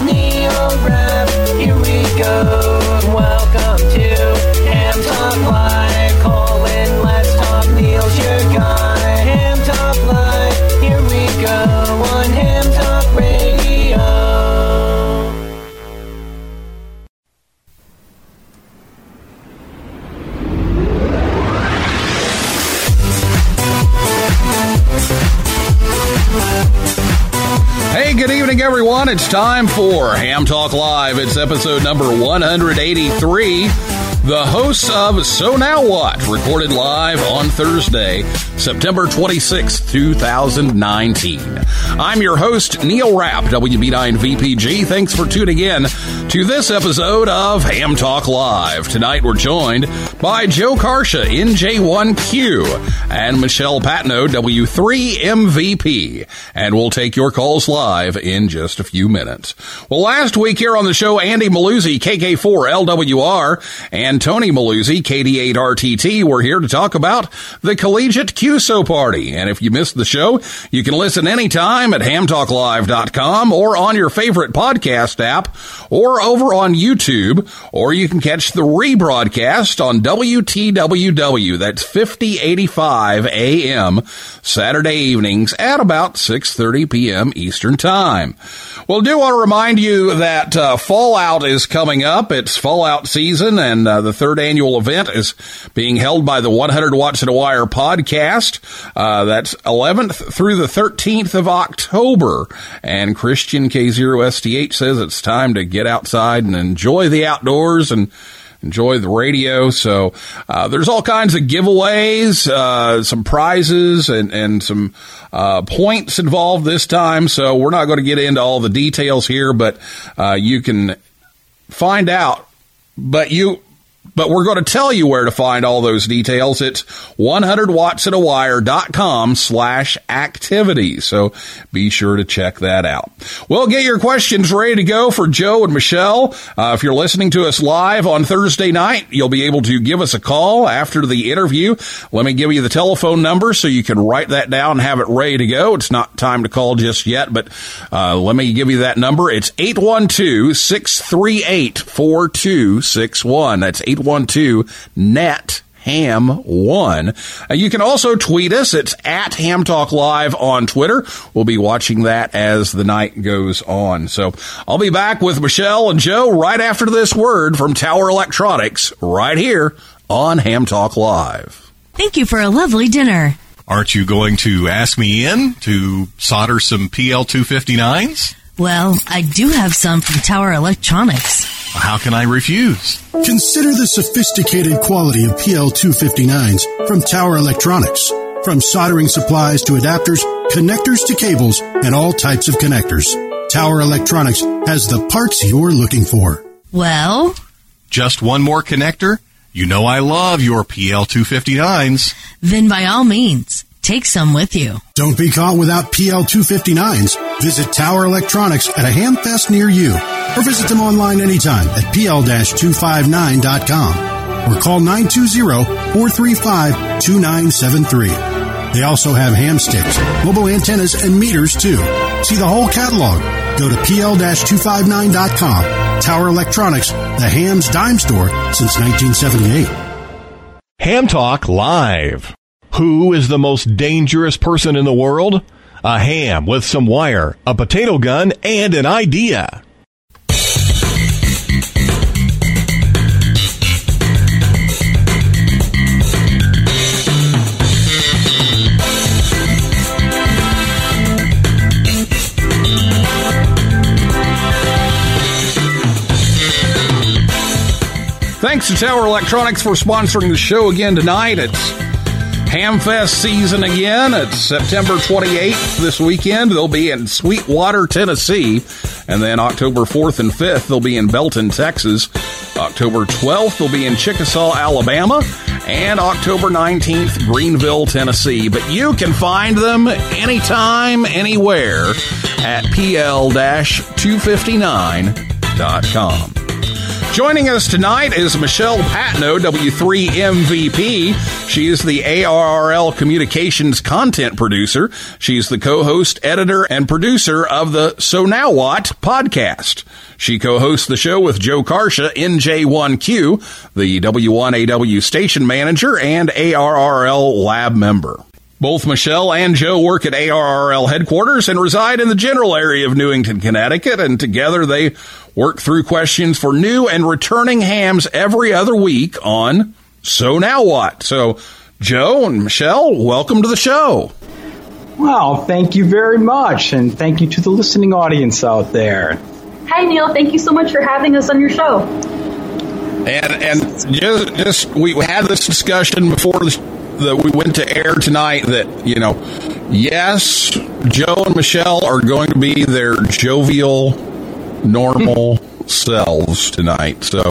with Neil everyone. It's time for Ham Talk Live. It's episode number 183. The hosts of So Now What, recorded live on Thursday, September 26, 2019. I'm your host, Neil Rapp, WB9VPG. Thanks for tuning in to this episode of Ham Talk Live. Tonight we're joined by Joe Carcia, NJ1Q, and Michelle Patnode, W3MVP. And we'll take your calls live in just a few minutes. Well, last week here on the show, Andy Milluzzi, KK4LWR, and Tony Milluzzi, KD8RTT, were here to talk about the Collegiate QSO Party. And if you missed the show, you can listen anytime at hamtalklive.com or on your favorite podcast app or over on YouTube, or you can catch the rebroadcast on WTWW. That's 5085 AM Saturday evenings at about 6:30 p.m. Eastern Time. Well, do want to remind you that uh, Fallout is coming up. It's Fallout season, and uh, the third annual event is being held by the 100 Watts in a Wire podcast. Uh, that's 11th through the 13th of October. And Christian K0STH says it's time to get outside and enjoy the outdoors and enjoy the radio. So uh, there's all kinds of giveaways, uh, some prizes, and and some uh, points involved this time. So we're not going to get into all the details here, but uh, you can find out. But you. But we're going to tell you where to find all those details. It's 100wattsinawire.com slash activities. So be sure to check that out. We'll get your questions ready to go for Joe and Michelle. Uh, if you're listening to us live on Thursday night, you'll be able to give us a call after the interview. Let me give you the telephone number so you can write that down and have it ready to go. It's not time to call just yet, but uh, let me give you that number. It's 812 638 4261. That's 812 NET Ham one. Uh, you can also tweet us. It's at Ham Talk Live on Twitter. We'll be watching that as the night goes on. So I'll be back with Michelle and Joe right after this word from Tower Electronics right here on Ham Talk Live. Thank you for a lovely dinner. Aren't you going to ask me in to solder some PL259s? Well, I do have some from Tower Electronics. How can I refuse? Consider the sophisticated quality of PL259s from Tower Electronics. From soldering supplies to adapters, connectors to cables, and all types of connectors. Tower Electronics has the parts you're looking for. Well, Just one more connector? You know I love your PL259s. then by all means, take some with you. Don't be caught without PL259s. Visit Tower Electronics at a hamfest near you or visit them online anytime at pl-259.com or call 920-435-2973. They also have ham sticks, mobile antennas, and meters too. See the whole catalog. Go to pl-259.com. Tower Electronics, the ham's dime store since 1978. Ham Talk Live. Who is the most dangerous person in the world? A ham with some wire, a potato gun, and an idea. Thanks to Tower Electronics for sponsoring the show again tonight. It's Hamfest season again. It's September 28th this weekend. They'll be in Sweetwater, Tennessee And then October 4th and 5th, they'll be in Belton, Texas. October 12th, they'll be in Chickasaw, Alabama. And October 19th, Greenville, Tennessee. But you can find them anytime, anywhere at pl-259.com. Joining us tonight is Michelle Patnode, W3 MVP. She is the ARRL Communications content producer. She's the co-host, editor, and producer of the So Now What podcast. She co-hosts the show with Joe Carcia, NJ1Q, the W1AW station manager and ARRL lab member. Both Michelle and Joe work at ARRL headquarters and reside in the general area of Newington, Connecticut, and together they work through questions for new and returning hams every other week on So Now What? So, Joe and Michelle, welcome to the show. Well, thank you very much, and thank you to the listening audience out there. Hi, Neil. Thank you so much for having us on your show. And and just, just we had this discussion before this, that we went to air tonight that you know, yes, Joe and Michelle are going to be their jovial, normal hmm. selves tonight. So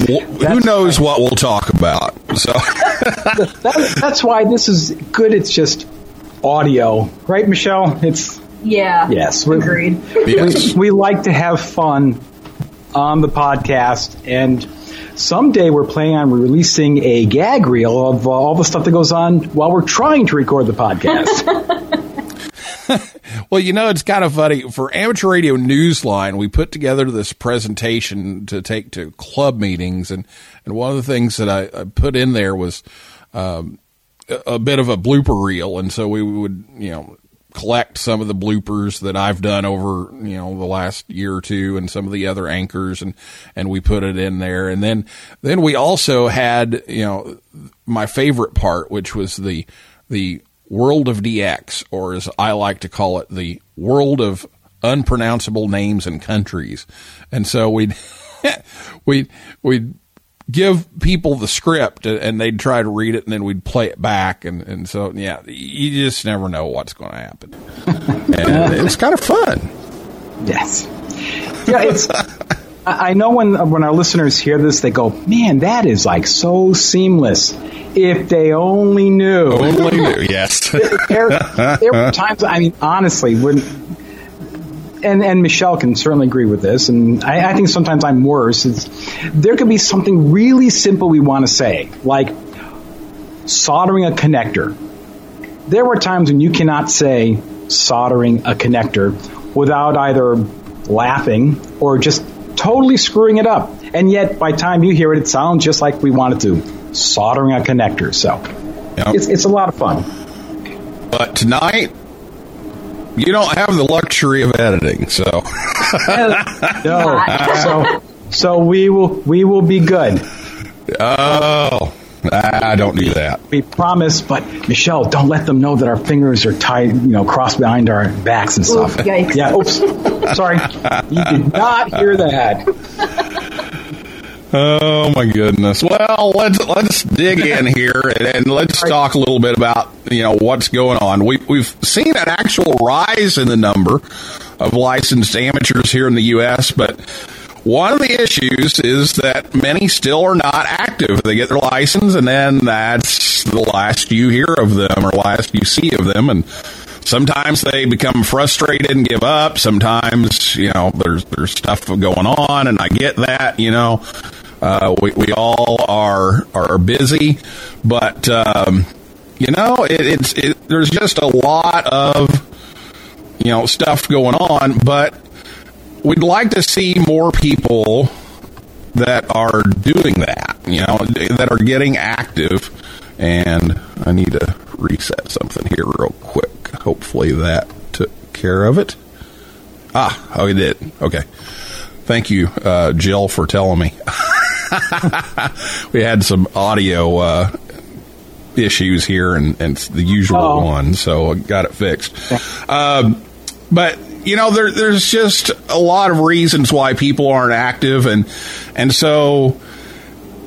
wh- who That's knows what we'll talk about? So That, that's why this is good. It's just audio, right, Michelle? It's Yeah. yes. we- Agreed. yes. We like to have fun on the podcast, and someday we're planning on releasing a gag reel of uh, all the stuff that goes on while we're trying to record the podcast. Well, you know, it's kind of funny. For Amateur Radio Newsline, we put together this presentation to take to club meetings. And, and one of the things that I, I put in there was um, a, a bit of a blooper reel. And so we would, you know, collect some of the bloopers that I've done over, you know, the last year or two and some of the other anchors and, and we put it in there. And then, then we also had, you know, my favorite part, which was the, the world of DX, or as I like to call it, the world of unpronounceable names and countries. And so we'd, we'd, we'd give people the script and they'd try to read it and then we'd play it back. And, and so, yeah, you just never know what's going to happen. and it's kind of fun. yes. Yeah, it's. I I know when when our listeners hear this, they go, "Man, that is like so seamless." If they only knew. Only knew, yes. there, there were times. I mean, honestly, when and and Michelle can certainly agree with this, and I, I think sometimes I'm worse. It's, there could be something really simple we want to say, like soldering a connector. There were times when you cannot say soldering a connector without either laughing or just totally screwing it up. And yet, by the time you hear it, it sounds just like we wanted to soldering a connector. So Yep. it's it's a lot of fun. But tonight, you don't have the luxury of editing. So, No. so so we will we will be good. oh, I don't do that. We promise, but Michelle, don't let them know that our fingers are tied, you know, crossed behind our backs and stuff. Oof, yikes. Yeah, oops. Sorry. You did not hear that. Oh my goodness. Well, let's let's dig in here and, and let's talk a little bit about you know what's going on. We we've seen an actual rise in the number of licensed amateurs here in the U.S., but one of the issues is that many still are not active. They get their license, and then that's the last you hear of them or last you see of them, and sometimes they become frustrated and give up. Sometimes, you know, there's there's stuff going on, and I get that. You know, uh, we we all are are busy, but um, you know, it, it's it, there's just a lot of you know stuff going on, but we'd like to see more people that are doing that. You know, that are getting active, and I need to reset something here real quick. Hopefully that took care of it. Ah, oh, it did. Okay. Thank you, uh, Jill, for telling me. we had some audio uh, issues here, and, and it's the usual Oh. one, so I got it fixed. Um, but you know, there, there's just a lot of reasons why people aren't active, and and so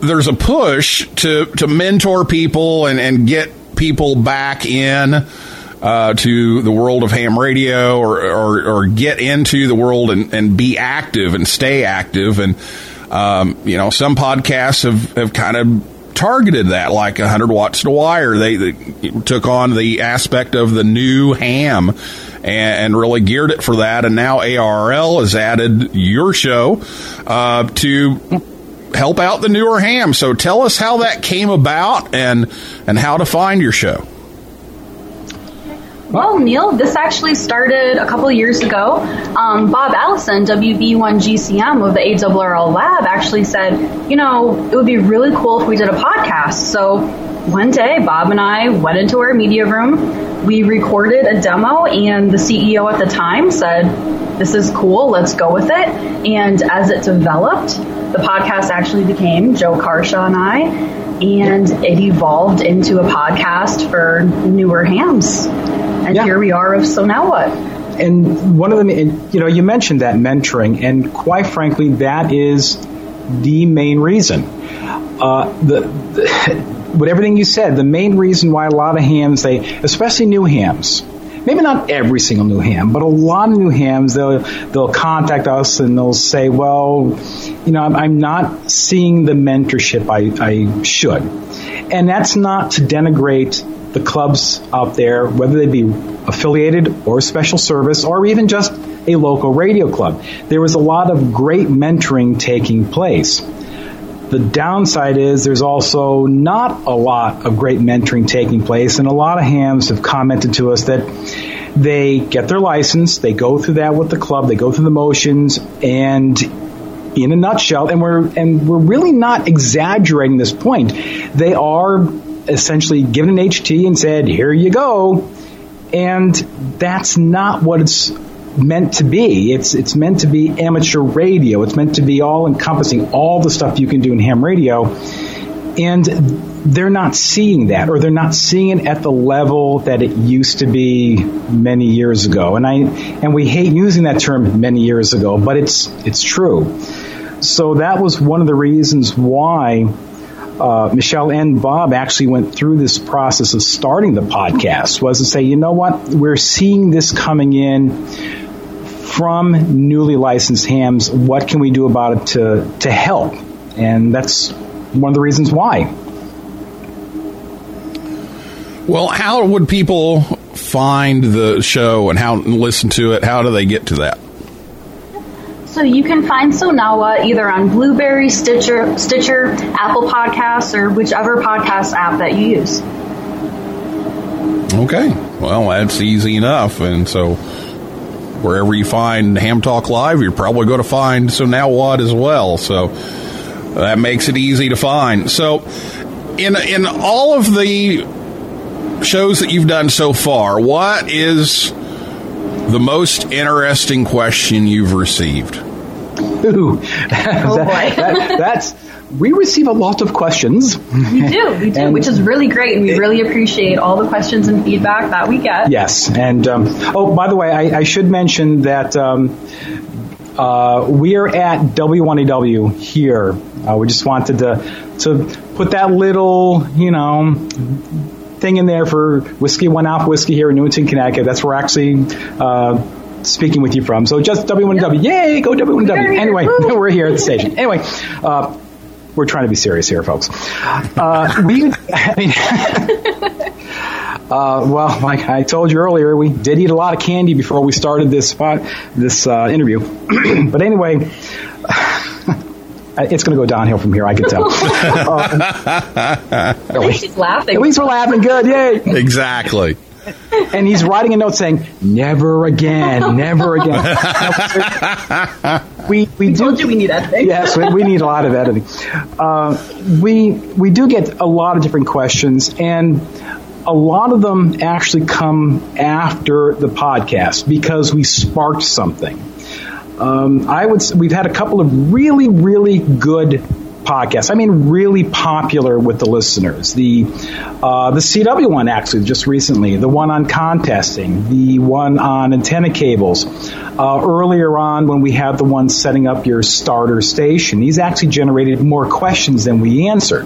there's a push to to mentor people and and get people back in uh, to the world of ham radio or, or, or get into the world and, and be active and stay active. And, um, you know, some podcasts have, have kind of targeted that, like 100 watts to wire. They, they took on the aspect of the new ham and, and really geared it for that. And now ARRL has added your show uh, to help out the newer ham. So tell us how that came about and and how to find your show. Well, Neil, this actually started a couple of years ago. Um, Bob Allison, WB1GCM of the ARRL lab, actually said, you know, it would be really cool if we did a podcast. So one day, Bob and I went into our media room. We recorded a demo, and the CEO at the time said, this is cool, let's go with it. And as it developed, the podcast actually became Joe Carcia and I, and it evolved into a podcast for newer hams. And Yeah. here we are of So Now What? and one of them, and, you know, you mentioned that mentoring, and quite frankly, that is the main reason. Uh, the, the with everything you said, the main reason why a lot of hams, they, especially new hams, maybe not every single new ham, but a lot of new hams, they'll they'll contact us and they'll say, well, you know, I'm, I'm not seeing the mentorship I, I should, and that's not to denigrate the clubs out there, whether they be affiliated or special service or even just a local radio club. There was a lot of great mentoring taking place. The downside is there's also not a lot of great mentoring taking place, and a lot of hams have commented to us that they get their license, they go through that with the club, they go through the motions, and in a nutshell, and we're and we're really not exaggerating this point. They are essentially given an HT and said, "Here you go," and that's not what it's meant to be. It's it's meant to be amateur radio. It's meant to be all encompassing, all the stuff you can do in ham radio, and they're not seeing that, or they're not seeing it at the level that it used to be many years ago. And I and we hate using that term many years ago, but it's it's true. So that was one of the reasons why uh, Michelle and Bob actually went through this process of starting the podcast was to say, you know what, we're seeing this coming in from newly licensed hams. What can we do about it to to help? And that's one of the reasons why. Well, how would people find the show and how listen to it? How do they get to that? So you can find So Now What either on Blubrry, Stitcher, Stitcher, Apple Podcasts, or whichever podcast app that you use. Okay. Well, that's easy enough. And so wherever you find Ham Talk Live, you're probably going to find So Now What as well. So that makes it easy to find. So in in all of the shows that you've done so far, what is the most interesting question you've received? Ooh, Oh, boy. that- that's we receive a lot of questions. We do, we do, And- which is really great, and we really appreciate all the questions and feedback that we get. Yes, and um, oh, by the way, I, I should mention that um, uh, we are at W1AW here. Uh, we just wanted to to put that little, you know, thing in there for whiskey one off whiskey here in Newington, Connecticut. That's where we're actually. Uh, Speaking with you from, so just W1W, yay, go W1W. Anyway, we're here at the station. Anyway, uh, we're trying to be serious here, folks. Uh, we, I mean, Uh, well, like I told you earlier, we did eat a lot of candy before we started this spot, this uh, interview. but anyway, it's going to go downhill from here. I can tell. Uh, She's laughing. at least we're laughing good, yay! Exactly. And he's writing a note saying, "Never again, never again." we we do told you we need editing. yes, we, we need a lot of editing. Uh, we we do get a lot of different questions, and a lot of them actually come after the podcast because we sparked something. Um, I would. We've had a couple of really, really good podcasts. I mean, really popular with the listeners. The uh, the CW one actually just recently. The one on contesting. The one on antenna cables. Uh, earlier on, when we had the one setting up your starter station, these actually generated more questions than we answered.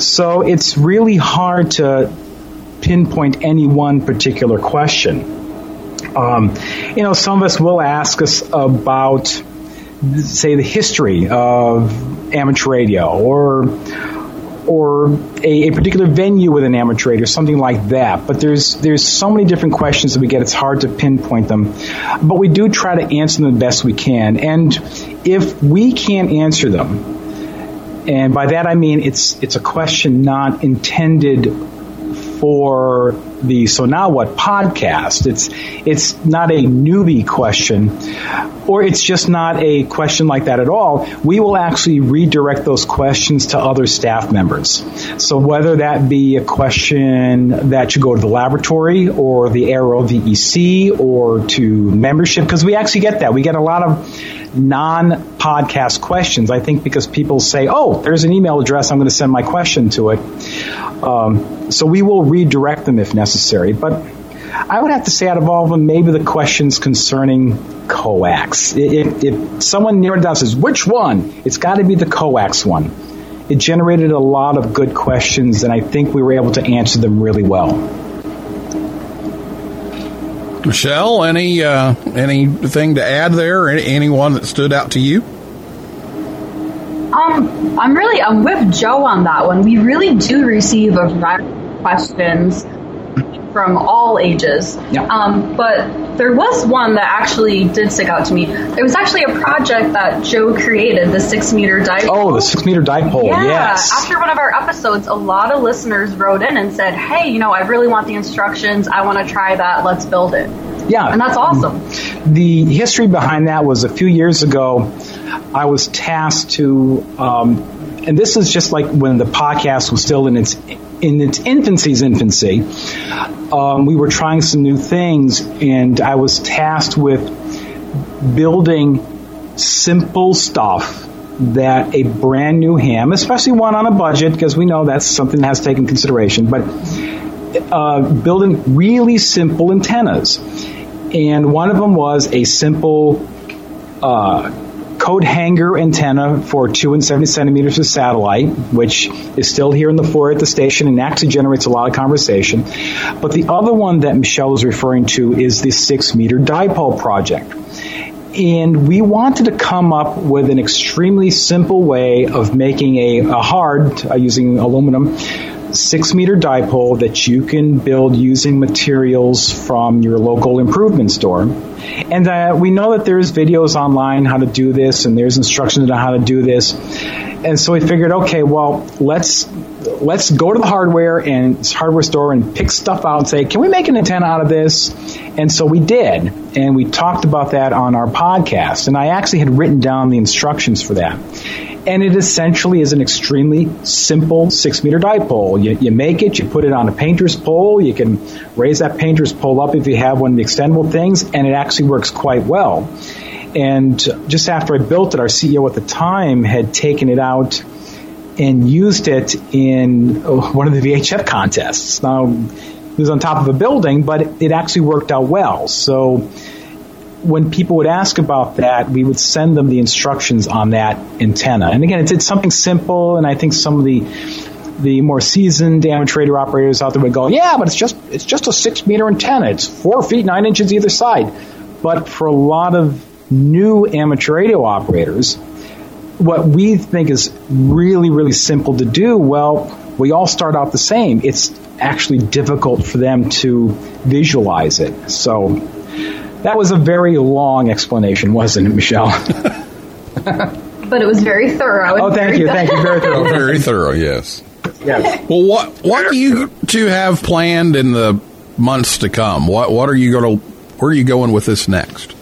So it's really hard to pinpoint any one particular question. Um, you know, some of us will ask us about, say, the history of amateur radio or or a, a, particular venue with an amateur radio, something like that. But there's there's so many different questions that we get; it's hard to pinpoint them. But we do try to answer them the best we can. And if we can't answer them, and by that I mean it's it's a question not intended for the So Now What podcast. It's it's not a newbie question, or it's just not a question like that at all. We will actually redirect those questions to other staff members. So whether that be a question that should go to the laboratory or the ARRL VEC or to membership, because we actually get that. We get a lot of non-podcast questions. I think because people say, "Oh, there's an email address. I'm going to send my question to it." Um, so we will redirect them if necessary. But I would have to say, out of all of them, maybe the questions concerning coax. If, if someone narrowed it down says, which one? It's got to be the coax one. It generated a lot of good questions, and I think we were able to answer them really well. Michelle, any uh, anything to add there? Any, anyone that stood out to you? Um, I'm really I'm with Joe on that one. We really do receive a variety of questions from all ages. Yeah. Um, but there was one that actually did stick out to me. It was actually a project that Joe created, the six meter dipole. Oh, the six meter dipole. Yeah. Yes. After one of our episodes, a lot of listeners wrote in and said, "Hey, you know, I really want the instructions. I want to try that. Let's build it." Yeah. And that's awesome. The history behind that was a few years ago. I was tasked to, um, and this is just like when the podcast was still in its in its infancy's infancy. Um, we were trying some new things, and I was tasked with building simple stuff that a brand new ham, especially one on a budget, because we know that's something that has taken consideration, but uh, building really simple antennas. And one of them was a simple uh, coat hanger antenna for 2 and 70 centimeters of satellite, which is still here in the foyer at the station and actually generates a lot of conversation. But the other one that Michelle is referring to is the 6 meter dipole project. And we wanted to come up with an extremely simple way of making a, a hard, uh, using aluminum, six meter dipole that you can build using materials from your local improvement store. And uh, we know that there's videos online how to do this, and there's instructions on how to do this. And so we figured, okay, well, let's let's go to the hardware and hardware store and pick stuff out and say, can we make an antenna out of this? And so we did, and we talked about that on our podcast. And I actually had written down the instructions for that. And it essentially is an extremely simple six meter dipole. You, you make it, you put it on a painter's pole, you can raise that painter's pole up if you have one of the extendable things, and it actually works quite well. And just after I built it, our CEO at the time had taken it out and used it in uh, one of the VHF contests. Now, it was on top of a building, but it actually worked out well. So when people would ask about that, we would send them the instructions on that antenna. And again, it's, it's something simple, and I think some of the the more seasoned amateur radio operators out there would go, yeah, but it's just it's just a six meter antenna. It's four feet nine inches either side. But for a lot of new amateur radio operators, what we think is really really simple to do, well, we all start out the same. It's actually difficult for them to visualize it. So that was a very long explanation, wasn't it, Michelle? But it was very thorough. oh, thank you, thank you, very thorough. Very thorough, yes. Yes. Well, what what do you two have planned in the months to come? What what are you going to where are you going with this next?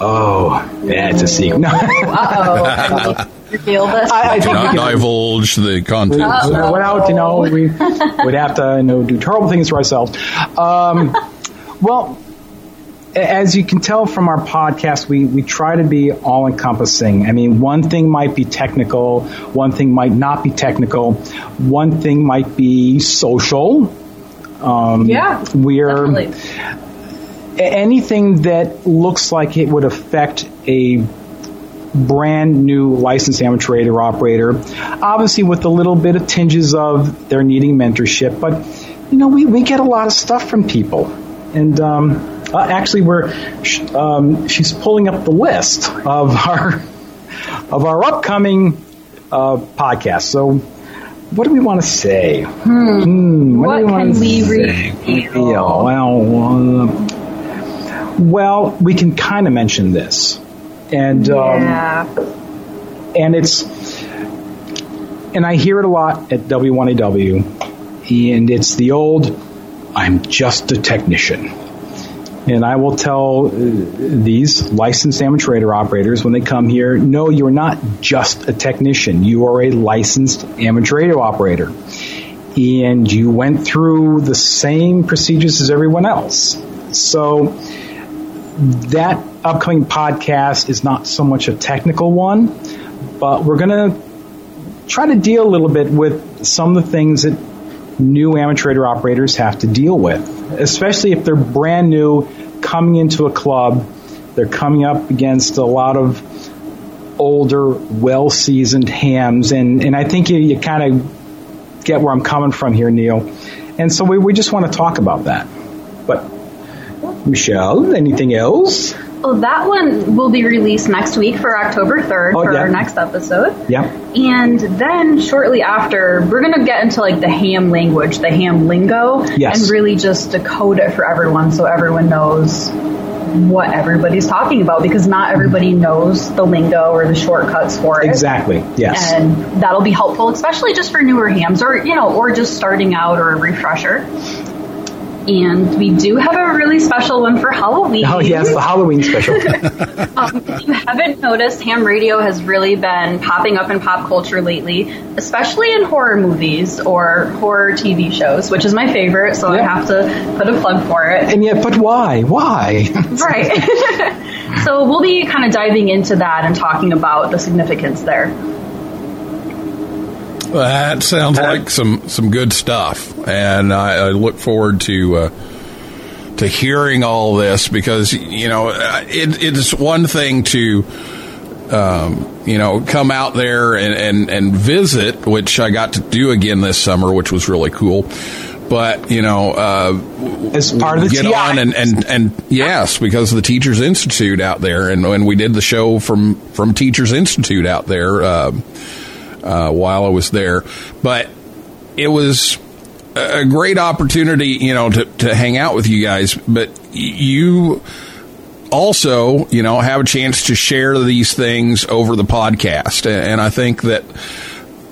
Oh, yeah, it's a secret. No. Uh-oh. Reveal this. I, I Do think we not divulge the content. Uh, without, you know, we would have to, you know, do terrible things to ourselves. Um, well, a- as you can tell from our podcast, we, we try to be all encompassing. I mean, one thing might be technical, one thing might not be technical, one thing might be social. Um, Yeah, we're definitely. anything that looks like it would affect a brand new licensed amateur radio operator, obviously with a little bit of tinges of they're needing mentorship, but you know, we, we get a lot of stuff from people. And um, uh, actually, we're sh- um, she's pulling up the list of our of our upcoming uh, podcast. So, what do we want to say? Hmm, What do we can we say? reveal? Well, uh, well, we can kind of mention this, and um, yeah. and it's and I hear it a lot at W1AW, and it's the old "I'm just a technician." And I will tell uh, these licensed amateur radio operators when they come here, no, you're not just a technician. You are a licensed amateur radio operator. And you went through the same procedures as everyone else. So that upcoming podcast is not so much a technical one, but we're going to try to deal a little bit with some of the things that new amateur radio operators have to deal with, especially if they're brand new coming into a club. They're coming up against a lot of older, well seasoned hams, and, and I think you, you kind of get where I'm coming from here, Neil. And so we, we just want to talk about that. But, Michelle, anything else? Well, that one will be released next week for October 3rd Oh, for yeah. our next episode. Yeah. And then shortly after, we're going to get into like the ham language, the ham lingo, Yes. and really just decode it for everyone so everyone knows what everybody's talking about because not everybody knows the lingo or the shortcuts for it. Exactly, yes. And that'll be helpful, especially just for newer hams or, you know, or just starting out or a refresher. And we do have a really special one for Halloween. Oh, yes, the Halloween special. Um, if you haven't noticed, ham radio has really been popping up in pop culture lately, especially in horror movies or horror TV shows, which is my favorite, so I have to put a plug for it. and yet, but why? Why? Right. so we'll be kind of diving into that and talking about the significance there. That sounds like some some good stuff, and I, I look forward to uh, to hearing all this because you know uh, it, it's one thing to um, you know come out there and, and and visit, which I got to do again this summer, which was really cool. But you know, uh, As part of the get TI. on and, and and yes, because of the Teachers Institute out there, and when we did the show from from Teachers Institute out there. Um, uh, while I was there, but it was a great opportunity, you know, to, to hang out with you guys. But you also, you know, have a chance to share these things over the podcast, and I think that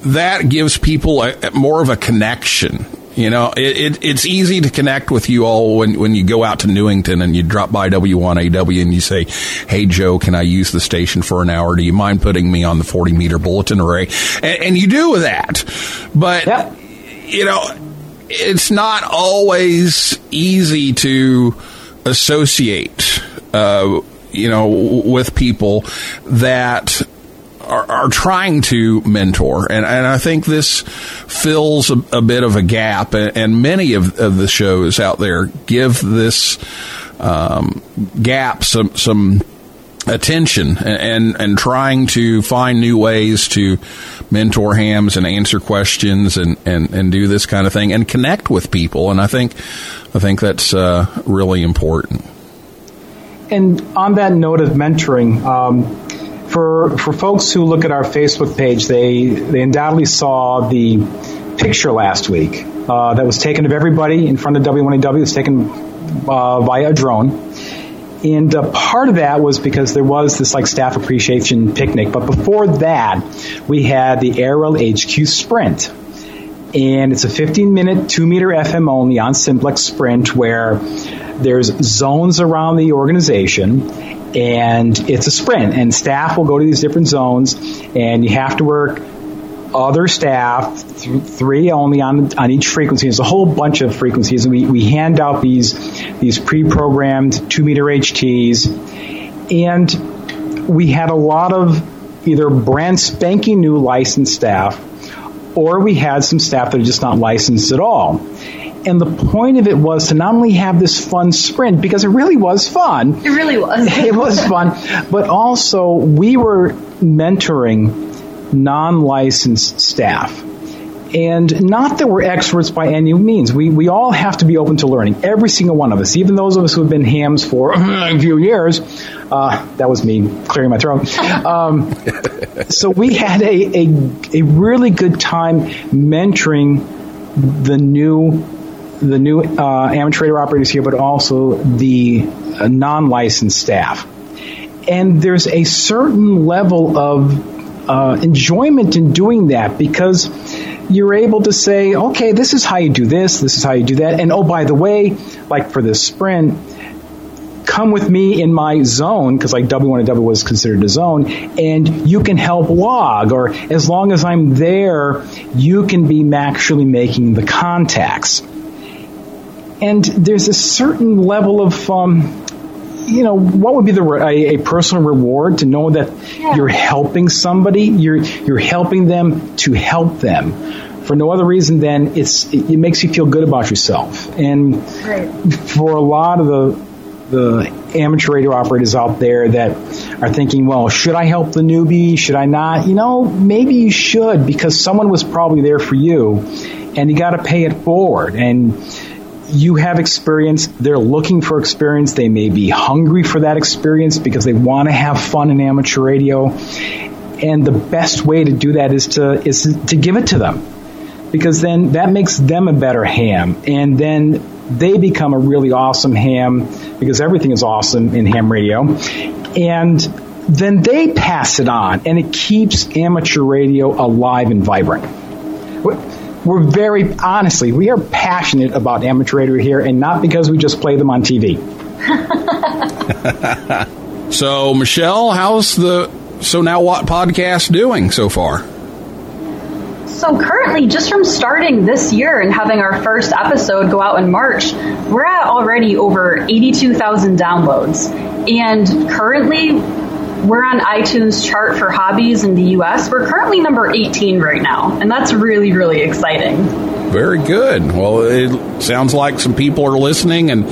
that gives people a, more of a connection. You know, it, it, it's easy to connect with you all when, when you go out to Newington and you drop by W1AW and you say, Hey, Joe, can I use the station for an hour? Do you mind putting me on the 40 meter bulletin array? And, and you do that. But, you know, it's not always easy to associate, uh, you know, with people that are, are trying to mentor, and, and I think this fills a, a bit of a gap. And, and many of, of the shows out there give this um, gap some some attention and and trying to find new ways to mentor hams and answer questions and, and, and do this kind of thing and connect with people. And I think I think that's uh, really important. And on that note of mentoring, um, for for folks who look at our Facebook page, they they undoubtedly saw the picture last week uh, that was taken of everybody in front of W1AW. It was taken uh, via a drone. And uh, part of that was because there was this like staff appreciation picnic. But before that, we had the ARRL HQ Sprint. And it's a 15 minute, 2 meter FM only on Simplex Sprint where there's zones around the organization and it's a sprint and staff will go to these different zones and you have to work other staff, th- three only on on each frequency. There's a whole bunch of frequencies, and we, we hand out these these pre-programmed two meter HTs, and we had a lot of either brand spanking new licensed staff, or we had some staff that are just not licensed at all. And the point of it was to not only have this fun sprint, because it really was fun. It really was. it was fun, but also we were mentoring non-licensed staff. And not that we're experts by any means. We, we all have to be open to learning. Every single one of us, even those of us who have been hams for a few years. Uh, that was me clearing my throat. Um, so we had a, a, a really good time mentoring the new the new uh, amateur radio operators here, but also the uh, non-licensed staff. And there's a certain level of uh, enjoyment in doing that because you're able to say, okay, this is how you do this, this is how you do that, and oh, by the way, like for this sprint, come with me in my zone because like W1AW was considered a zone, and you can help log, or as long as I'm there, you can be actually making the contacts. And there's a certain level of um, you know, what would be the a, a personal reward to know that Yeah. you're helping somebody, you're you're helping them to help them for no other reason than it's it, makes you feel good about yourself. And Right. for a lot of the the amateur radio operators out there that are thinking, well, should I help the newbie? Should I not? You know, maybe you should because someone was probably there for you and you got to pay it forward. And you have experience. They're looking for experience. They may be hungry for that experience because they want to have fun in amateur radio. And the best way to do that is to is to give it to them because then that makes them a better ham and then they become a really awesome ham because everything is awesome in ham radio and then they pass it on and it keeps amateur radio alive and vibrant we're, we're very honestly we are passionate about amateur radio here and not because we just play them on tv So, Michelle, how's the So Now What podcast doing so far? So currently, just from starting this year and having our first episode go out in March, we're at already over 82,000 downloads. And currently, we're on iTunes chart for hobbies in the US. We're currently number 18 right now, and that's really, really exciting. Very good. Well, it sounds like some people are listening, and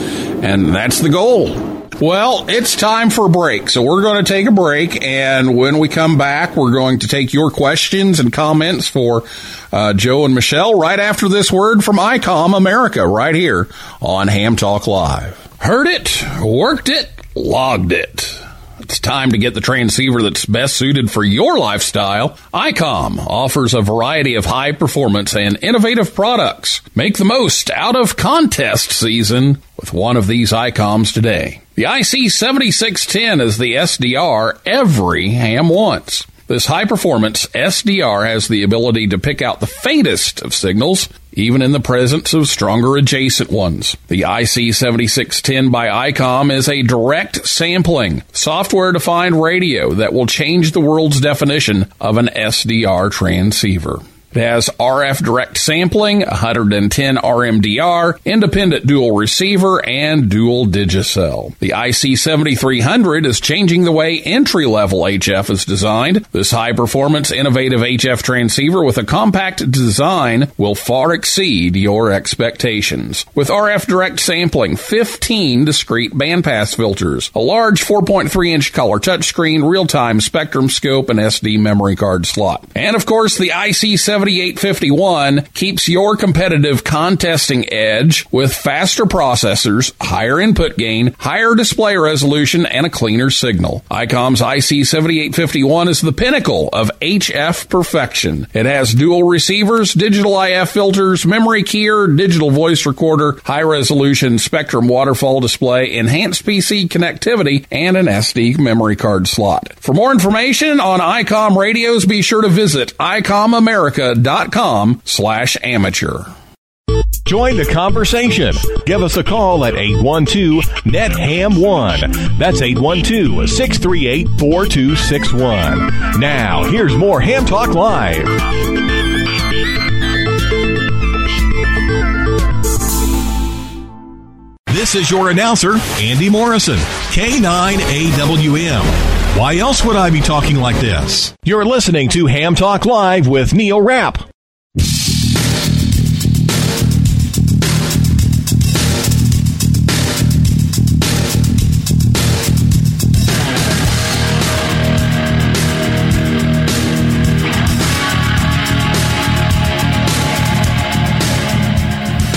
and that's the goal. Well, it's time for a break, so we're going to take a break, and when we come back, we're going to take your questions and comments for uh, Joe and Michelle right after this word from ICOM America, right here on Ham Talk Live. Heard it, worked it, logged it. It's time to get the transceiver that's best suited for your lifestyle. ICOM offers a variety of high performance and innovative products. Make the most out of contest season with one of these ICOMs today. The IC7610 is the SDR every ham wants. This high performance SDR has the ability to pick out the faintest of signals, even in the presence of stronger adjacent ones. The IC7610 by ICOM is a direct sampling, software defined radio that will change the world's definition of an SDR transceiver. It has RF direct sampling, 110 RMDR, independent dual receiver, and dual DIGI-SEL. The IC7300 is changing the way entry level HF is designed. This high performance innovative HF transceiver with a compact design will far exceed your expectations. With RF direct sampling, 15 discrete bandpass filters, a large 4.3 inch color touchscreen, real time spectrum scope, and SD memory card slot. And of course, the IC 7851 keeps your competitive contesting edge with faster processors, higher input gain, higher display resolution, and a cleaner signal. ICOM's IC7851 is the pinnacle of HF perfection. It has dual receivers, digital IF filters, memory keyer, digital voice recorder, high resolution spectrum waterfall display, enhanced PC connectivity, and an SD memory card slot. For more information on ICOM radios, be sure to visit ICOMAmerica.com slash amateur. Join the conversation. Give us a call at 812-NET-HAM1. That's 812-638-4261. Now, here's more Ham Talk Live. This is your announcer, Andy Morrison, K9AWM. Why else would I be talking like this? You're listening to Ham Talk Live with Neil Rapp.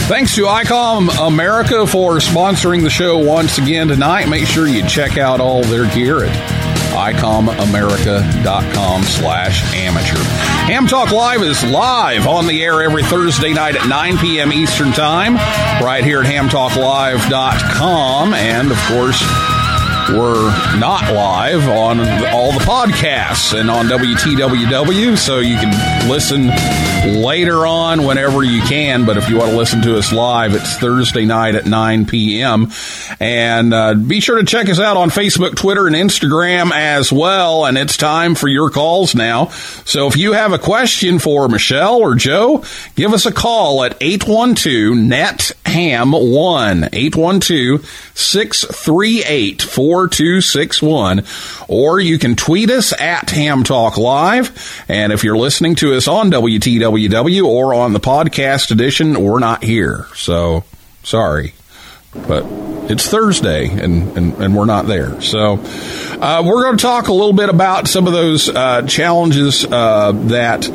Thanks to ICOM America for sponsoring the show once again tonight. Make sure you check out all their gear at icomamerica.com slash amateur. Ham Talk Live is live on the air every Thursday night at 9 p.m. Eastern Time, right here at hamtalklive.com. And, of course, we're not live on all the podcasts and on WTWW, so you can listen later on whenever you can. But if you want to listen to us live, it's Thursday night at 9 p.m. And uh, be sure to check us out on Facebook, Twitter, and Instagram as well. And it's time for your calls now. So if you have a question for Michelle or Joe, give us a call at 812 NET HAM 1 812 638 4261 or you can tweet us at Ham Talk Live and if you're listening to us on WTWW or on the podcast edition we're not here so sorry but it's Thursday and, and, and we're not there. So uh, we're going to talk a little bit about some of those uh, challenges uh, that.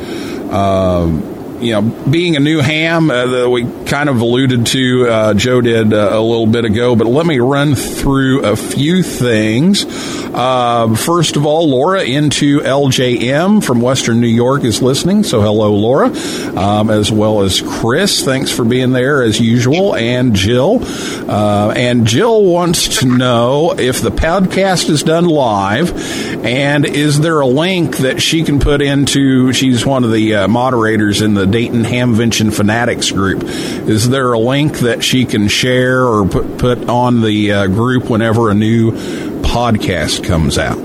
Um, you know, being a new ham, uh, that we kind of alluded to, uh, Joe did uh, a little bit ago, but let me run through a few things. Uh, first of all, Laura into LJM from Western New York is listening. So hello, Laura, um, as well as Chris. Thanks for being there as usual. And Jill. Uh, and Jill wants to know if the podcast is done live and is there a link that she can put into, she's one of the uh, moderators in the Dayton Hamvention Fanatics group. Is there a link that she can share or put, put on the uh, group whenever a new podcast comes out?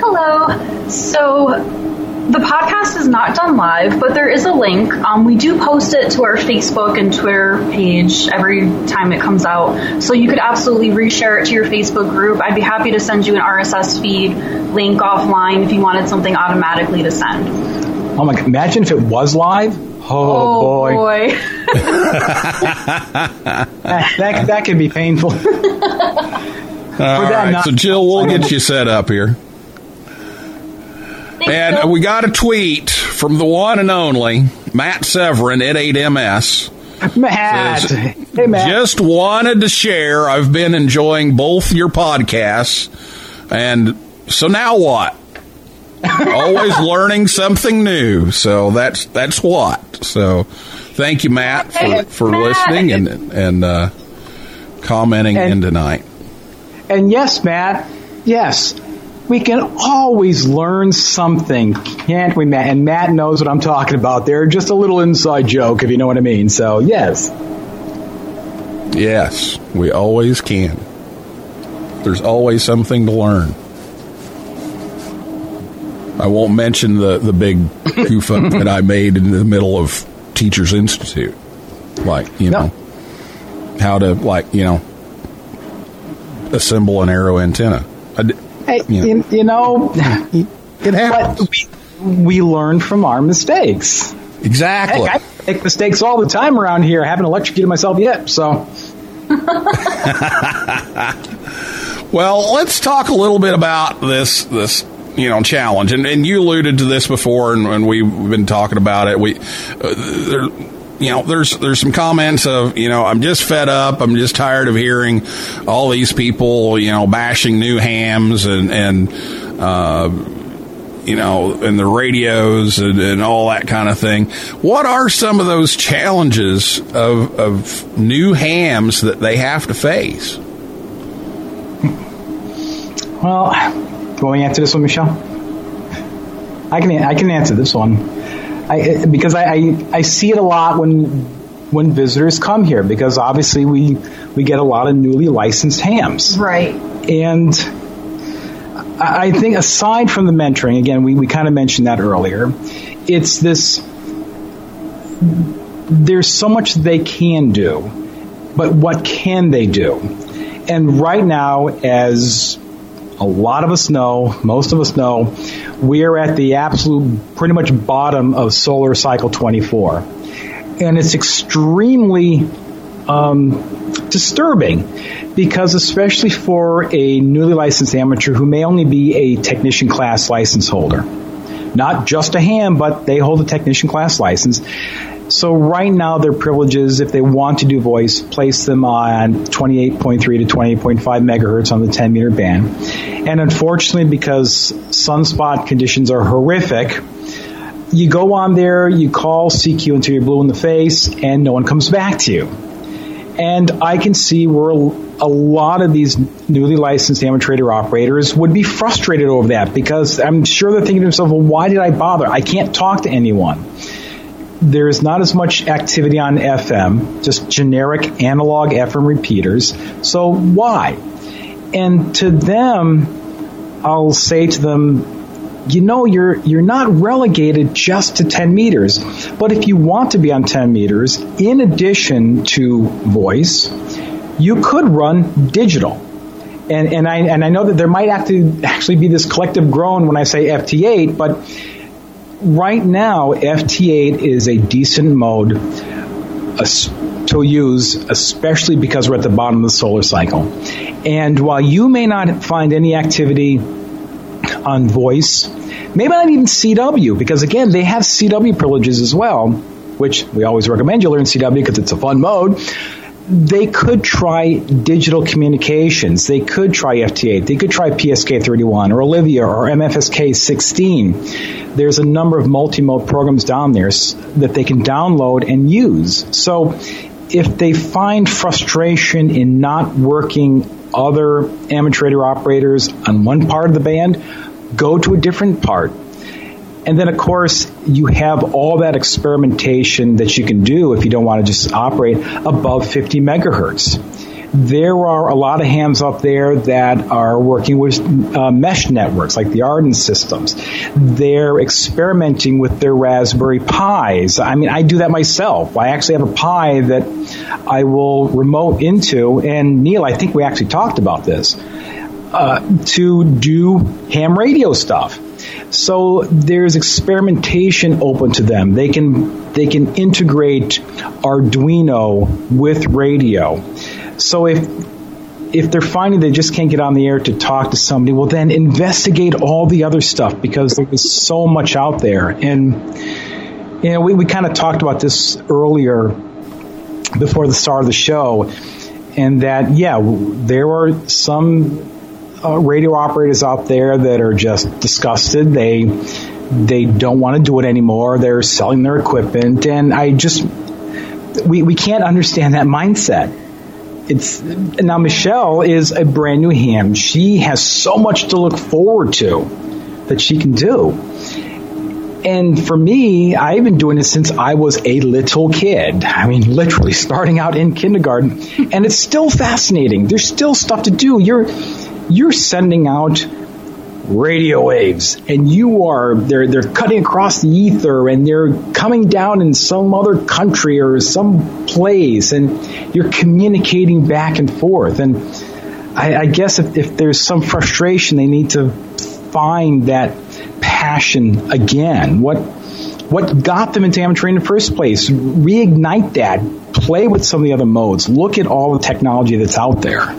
Hello. So the podcast is not done live, but there is a link. Um, we do post it to our Facebook and Twitter page every time it comes out. So you could absolutely reshare it to your Facebook group. I'd be happy to send you an RSS feed link offline if you wanted something automatically to send. Oh my! God. Imagine if it was live. Oh, oh boy. boy. That, that that could be painful. All that right, not- so Jill, we'll get you set up here. Thanks, And Bill. we got a tweet from the one and only Matt Severin at 8MS. Matt. Hey, Matt. Just wanted to share. I've been enjoying both your podcasts. And so now what? Always learning something new. So that's that's what. So thank you, Matt, for, for listening and and uh, commenting And- in tonight. And yes, Matt, yes, we can always learn something, can't we, Matt? And Matt knows what I'm talking about there. Just a little inside joke, if you know what I mean. So, yes. Yes, we always can. There's always something to learn. I won't mention the, the big goof up that I made in the middle of Teachers Institute. Like, you No. know, how to, like, you know, assemble an arrow antenna. I Hey, Yeah. you, you know, it happens. we, we learn from our mistakes. exactly. Heck, I make mistakes all the time around here. I haven't electrocuted myself yet, so. Well, let's talk a little bit about this this you know challenge, and, and you alluded to this before, and, and we've been talking about it. We uh, there, you know, there's there's some comments of you know I'm just fed up. I'm just tired of hearing all these people you know bashing new hams and and. Uh, you know, and the radios and, and all that kind of thing. What are some of those challenges of, of new hams that they have to face? Well, you want me to answer this one, Michelle? I can I can answer this one. I, because I, I I see it a lot when when visitors come here because obviously we we get a lot of newly licensed hams Right. and I I think aside from the mentoring, again, we, we kind of mentioned that earlier, it's this, there's so much they can do, but what can they do? And right now, as a lot of us know, most of us know, we're at the absolute, pretty much bottom of solar cycle 24. And it's extremely um, disturbing because especially for a newly licensed amateur who may only be a technician class license holder, not just a ham, but they hold a technician class license, So right now, their privileges, if they want to do voice, place them on 28.3 to 28.5 megahertz on the 10 meter band. And unfortunately, because sunspot conditions are horrific, you go on there, you call CQ until you're blue in the face, and no one comes back to you. And I can see where a lot of these newly licensed amateur operators would be frustrated over that because I'm sure they're thinking to themselves, well, why did I bother? I can't talk to anyone. There's not as much activity on FM, just generic analog FM repeaters. So why? And to them, I'll say to them, you know you're you're not relegated just to 10 meters but if you want to be on 10 meters in addition to voice you could run digital and and I and I know that there might have to actually be this collective groan when I say FT8 but right now FT8 is a decent mode to use especially because we're at the bottom of the solar cycle and while you may not find any activity on voice Maybe not even CW, because again, they have CW privileges as well, which we always recommend you learn CW because it's a fun mode. They could try digital communications. They could try FT8. They could try PSK31 or Olivia or MFSK 16. There's a number of multi-mode programs down there that they can download and use. So if they find frustration in not working other amateur radio operators on one part of the band, go to a different part. And then, of course, you have all that experimentation that you can do if you don't want to just operate above 50 megahertz. There are a lot of hams up there that are working with uh, mesh networks like the AREDN systems. They're experimenting with their Raspberry Pis. I mean, I do that myself. I actually have a Pi that I will remote into, and Neil, I think we actually talked about this uh, to do ham radio stuff. So there's experimentation open to them. They can they can integrate Arduino with radio. So if if they're finding they just can't get on the air to talk to somebody, well then investigate all the other stuff because there's so much out there. And you know, we, we kind of talked about this earlier before the start of the show, and that yeah, there are some uh, radio operators out there that are just disgusted. They they don't want to do it anymore. They're selling their equipment, and I just we we can't understand that mindset. It's now Michelle is a brand new ham. She has so much to look forward to that she can do. And for me, I've been doing this since I was a little kid. I mean, literally starting out in kindergarten. And it's still fascinating. There's still stuff to do. You're, you're sending out radio waves and you are they're they're cutting across the ether and they're coming down in some other country or some place and you're communicating back and forth. And I, I guess if, if there's some frustration they need to find that passion again. What what got them into amateur in the first place? Reignite that. Play with some of the other modes. Look at all the technology that's out there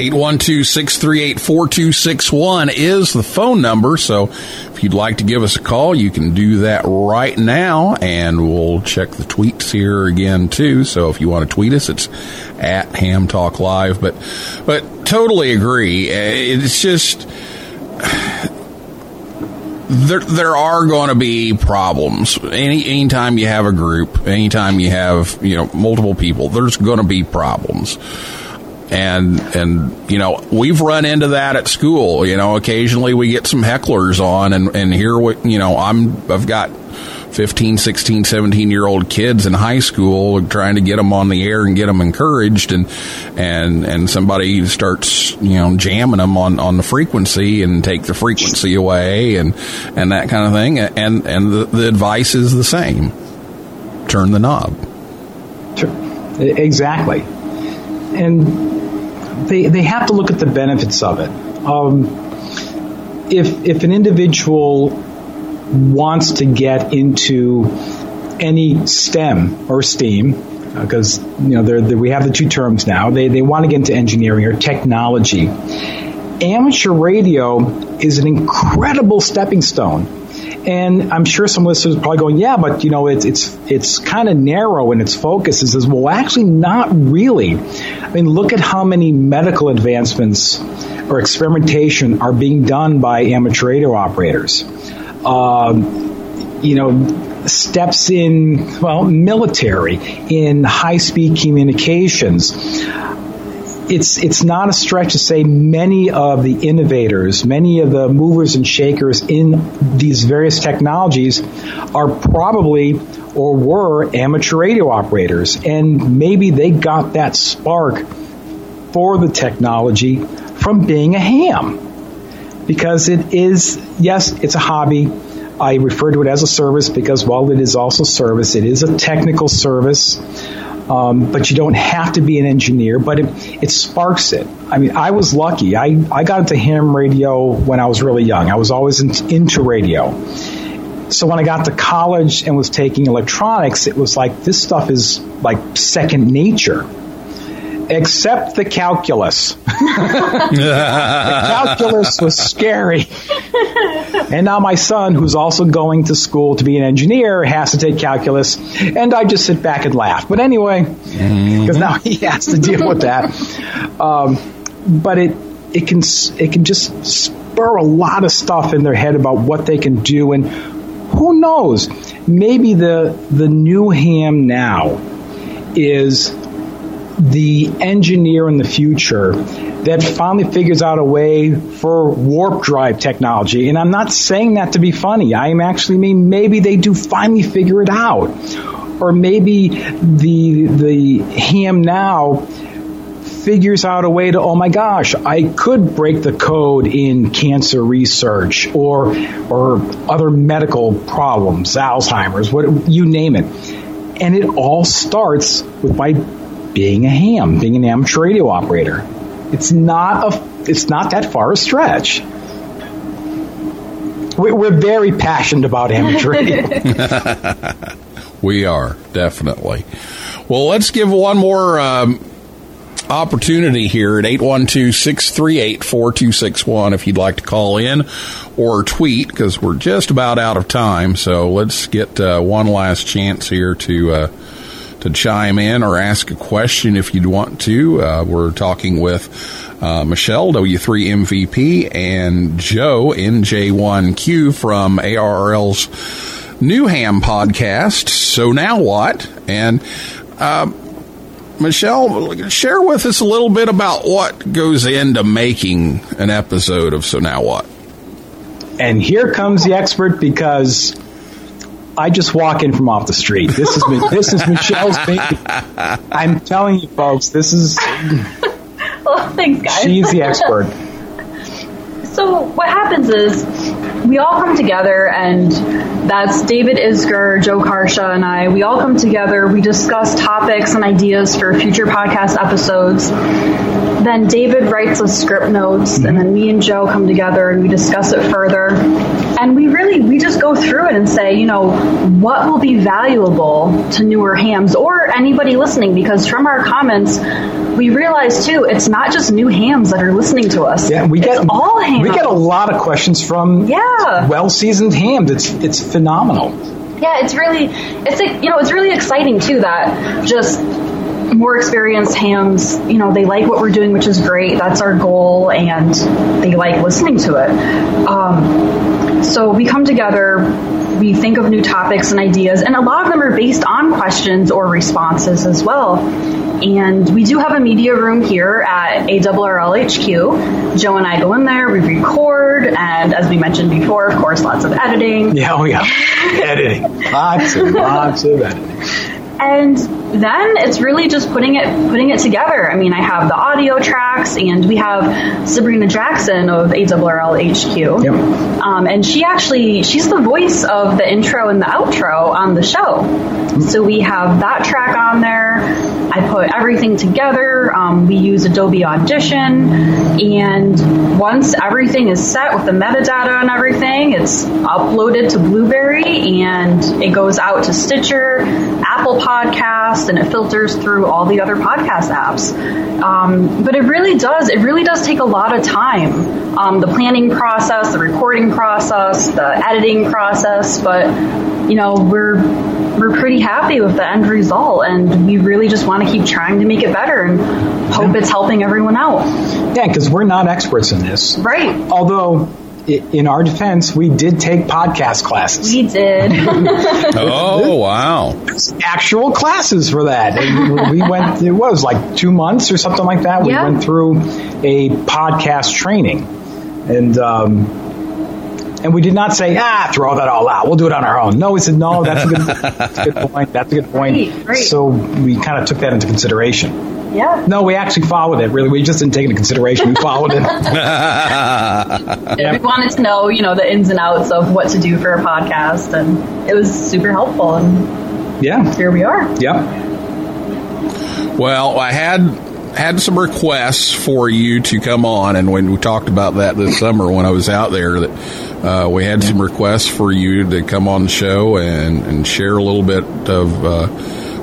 812-638-4261 is the phone number. So if you'd like to give us a call, you can do that right now and we'll check the tweets here again too. So if you want to tweet us, it's at Ham Talk Live. But, but totally agree. Eh, it's just, there there are going to be problems. Any anytime you have a group, anytime you have you know multiple people, there's going to be problems and and you know we've run into that at school. You know occasionally we get some hecklers on and and here what you know i'm i've got 15 16 17 year old kids in high school trying to get them on the air and get them encouraged. And and and somebody starts you know jamming them on on the frequency and take the frequency away and and that kind of thing. And and the, the advice is the same. Turn the knob. Exactly and they they have to look at the benefits of it. Um, if if an individual wants to get into any STEM or STEAM, because uh, you know they're, we have the two terms now. They they want to get into engineering or technology. Amateur radio is an incredible stepping stone. And I'm sure some listeners are probably going, yeah, but you know, it's it's it's kind of narrow in its focus. It says, well, actually, not really. I mean, look at how many medical advancements or experimentation are being done by amateur radio operators. Um, you know, steps in well, military, in high speed communications it's it's not a stretch to say many of the innovators, many of the movers and shakers in these various technologies are probably or were amateur radio operators, and maybe they got that spark for the technology from being a ham. Because it is, yes, it's a hobby. I refer to it as a service because while it is also service, it is a technical service. Um, but you don't have to be an engineer, but it, it sparks it. I mean, I was lucky. I, I got into ham radio when I was really young. I was always in, into radio. So when I got to college and was taking electronics, it was like this stuff is like second nature. Except the calculus. the calculus was scary. And now my son, who's also going to school to be an engineer, has to take calculus, and I just sit back and laugh. But anyway, because now he has to deal with that. Um, but it it can it can just spur a lot of stuff in their head about what they can do, and who knows? Maybe the the new ham now is the engineer in the future that finally figures out a way for warp drive technology. And I'm not saying that to be funny. I am actually mean maybe they do finally figure it out. Or maybe the the ham now figures out a way to oh my gosh I could break the code in cancer research or or other medical problems Alzheimer's what you name it and it all starts with by being a ham being an amateur radio operator it's not a it's not that far a stretch We- we're very passionate about amateur radio We are, definitely. Well, let's give one more um, opportunity here at 812 638 4261 if you'd like to call in or tweet because we're just about out of time. So let's get uh, one last chance here to. Uh, to chime in or ask a question if you'd want to. Uh, we're talking with uh, Michelle, W3 MVP, and Joe, NJ1Q from ARRL's New Ham podcast. So now what? And uh, Michelle, share with us a little bit about what goes into making an episode of So Now What. And here comes the expert because I just walk in from off the street. This is this is Michelle's baby. I'm telling you, folks, this is oh, Well, thanks, guys. she's the expert. So what happens is we all come together, and that's David Isgur, Joe Carcia, and I. We all come together. We discuss topics and ideas for future podcast episodes. Then David writes us script notes, and then me and Joe come together and we discuss it further. And we really we just go through it and say, you know, what will be valuable to newer hams or anybody listening? Because from our comments, we realize too, it's not just new hams that are listening to us. Yeah, we get It's all hams. We get a lot of questions from Yeah. well seasoned hams. It's it's phenomenal. Yeah, it's really, it's like, you know, it's really exciting too that just more experienced hams, you know, they like what we're doing, which is great. That's our goal, and they like listening to it. Um, so we come together, we think of new topics and ideas, and a lot of them are based on questions or responses as well. And we do have a media room here at ARRL HQ. Joe and I go in there, we record, and as we mentioned before, of course, lots of editing. Yeah, oh yeah, editing, lots and lots of editing. And then it's really just putting it putting it together. I mean, I have the audio tracks, and we have Sabrina Jackson of ARRL HQ, Yep. um, and she actually she's the voice of the intro and the outro on the show. So we have that track on there. I put everything together. Um, we use Adobe Audition, and once everything is set with the metadata and everything, it's uploaded to Blubrry and it goes out to Stitcher, Apple Podcast, and it filters through all the other podcast apps. Um, but it really does, it really does take a lot of time. Um, the planning process, the recording process, the editing process, but you know, we're we're pretty happy with the end result and we really just want to keep trying to make it better and hope it's helping everyone out. Yeah, because we're not experts in this. Right. Although, in our defense, we did take podcast classes. We did. Oh, wow. Actual classes for that. And we went, it was like two months or something like that. We Yeah. went through a podcast training. And, um, and we did not say, ah, throw that all out. We'll do it on our own. No, we said, no, that's a good, that's a good point. That's a good point. Right, right. So we kind of took that into consideration. yeah. No, we actually followed it. Really, we just didn't take it into consideration. We followed it. We wanted to know, you know, the ins and outs of what to do for a podcast and it was super helpful and Yeah. here we are. Yep. Well, I had had some requests for you to come on, and when we talked about that this summer when I was out there, that uh, we had some requests for you to come on the show and, and share a little bit of uh,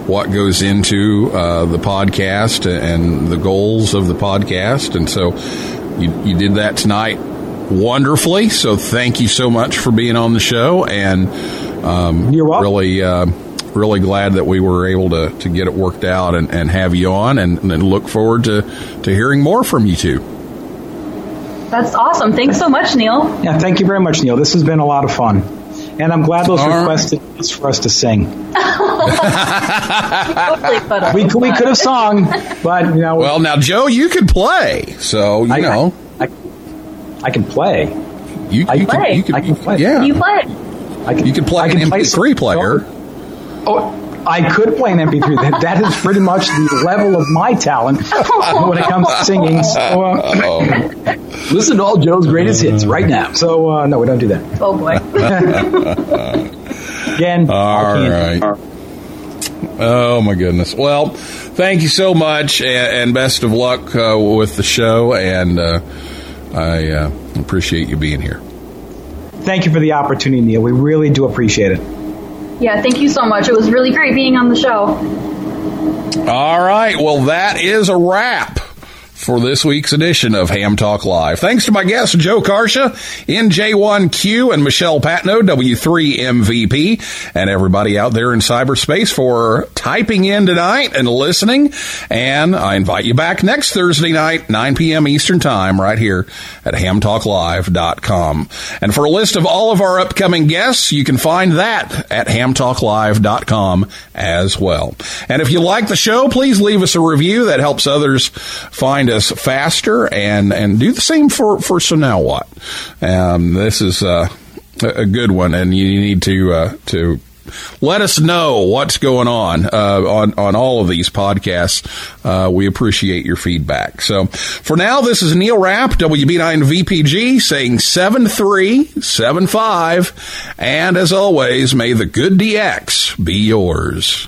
what goes into uh, the podcast and the goals of the podcast, and so you, you did that tonight wonderfully. So thank you so much for being on the show, and um, You're welcome. really. Uh, really glad that we were able to, to get it worked out and, and have you on and, and look forward to, to hearing more from you two. That's awesome. Thanks so much, Neil. Yeah, thank you very much, Neil. This has been a lot of fun. And I'm glad those All right. requested us for us to sing. Hopefully put up We, could- we could have sung, but, you know, Well, now, Joe, you could play. So, you I, know, I, I can play. you, I you, play. could, you could, I can play. Yeah. You play. I can, You could play I an can play MP3 player. Oh, I could play an MP3. That, that is pretty much the level of my talent when it comes to singing. So, uh, listen to all Joe's greatest hits right now. So, uh, no, we don't do that. Oh boy. Again, All I can't. right. Oh my goodness. Well, thank you so much, and, and best of luck uh, with the show. And uh, I uh, appreciate you being here. Thank you for the opportunity, Neil. We really do appreciate it. Yeah, thank you so much. It was really great being on the show. All right. Well, that is a wrap for this week's edition of Ham Talk Live. Thanks to my guests, Joe Carcia, NJ1Q, and Michelle Patnode, W3MVP, and everybody out there in cyberspace for typing in tonight and listening. And I invite you back next Thursday night, 9 p.m. Eastern Time, right here at hamtalklive.com. And for a list of all of our upcoming guests, you can find that at hamtalklive.com as well. And if you like the show, please leave us a review that helps others find us faster and, and do the same for, for So Now What. Um, this is uh, a good one and you need to, uh, to let us know what's going on uh, on on all of these podcasts. Uh, we appreciate your feedback. So for now, this is Neil Rapp, WB9 VPG, saying seven three seven five, and as always, may the good DX be yours.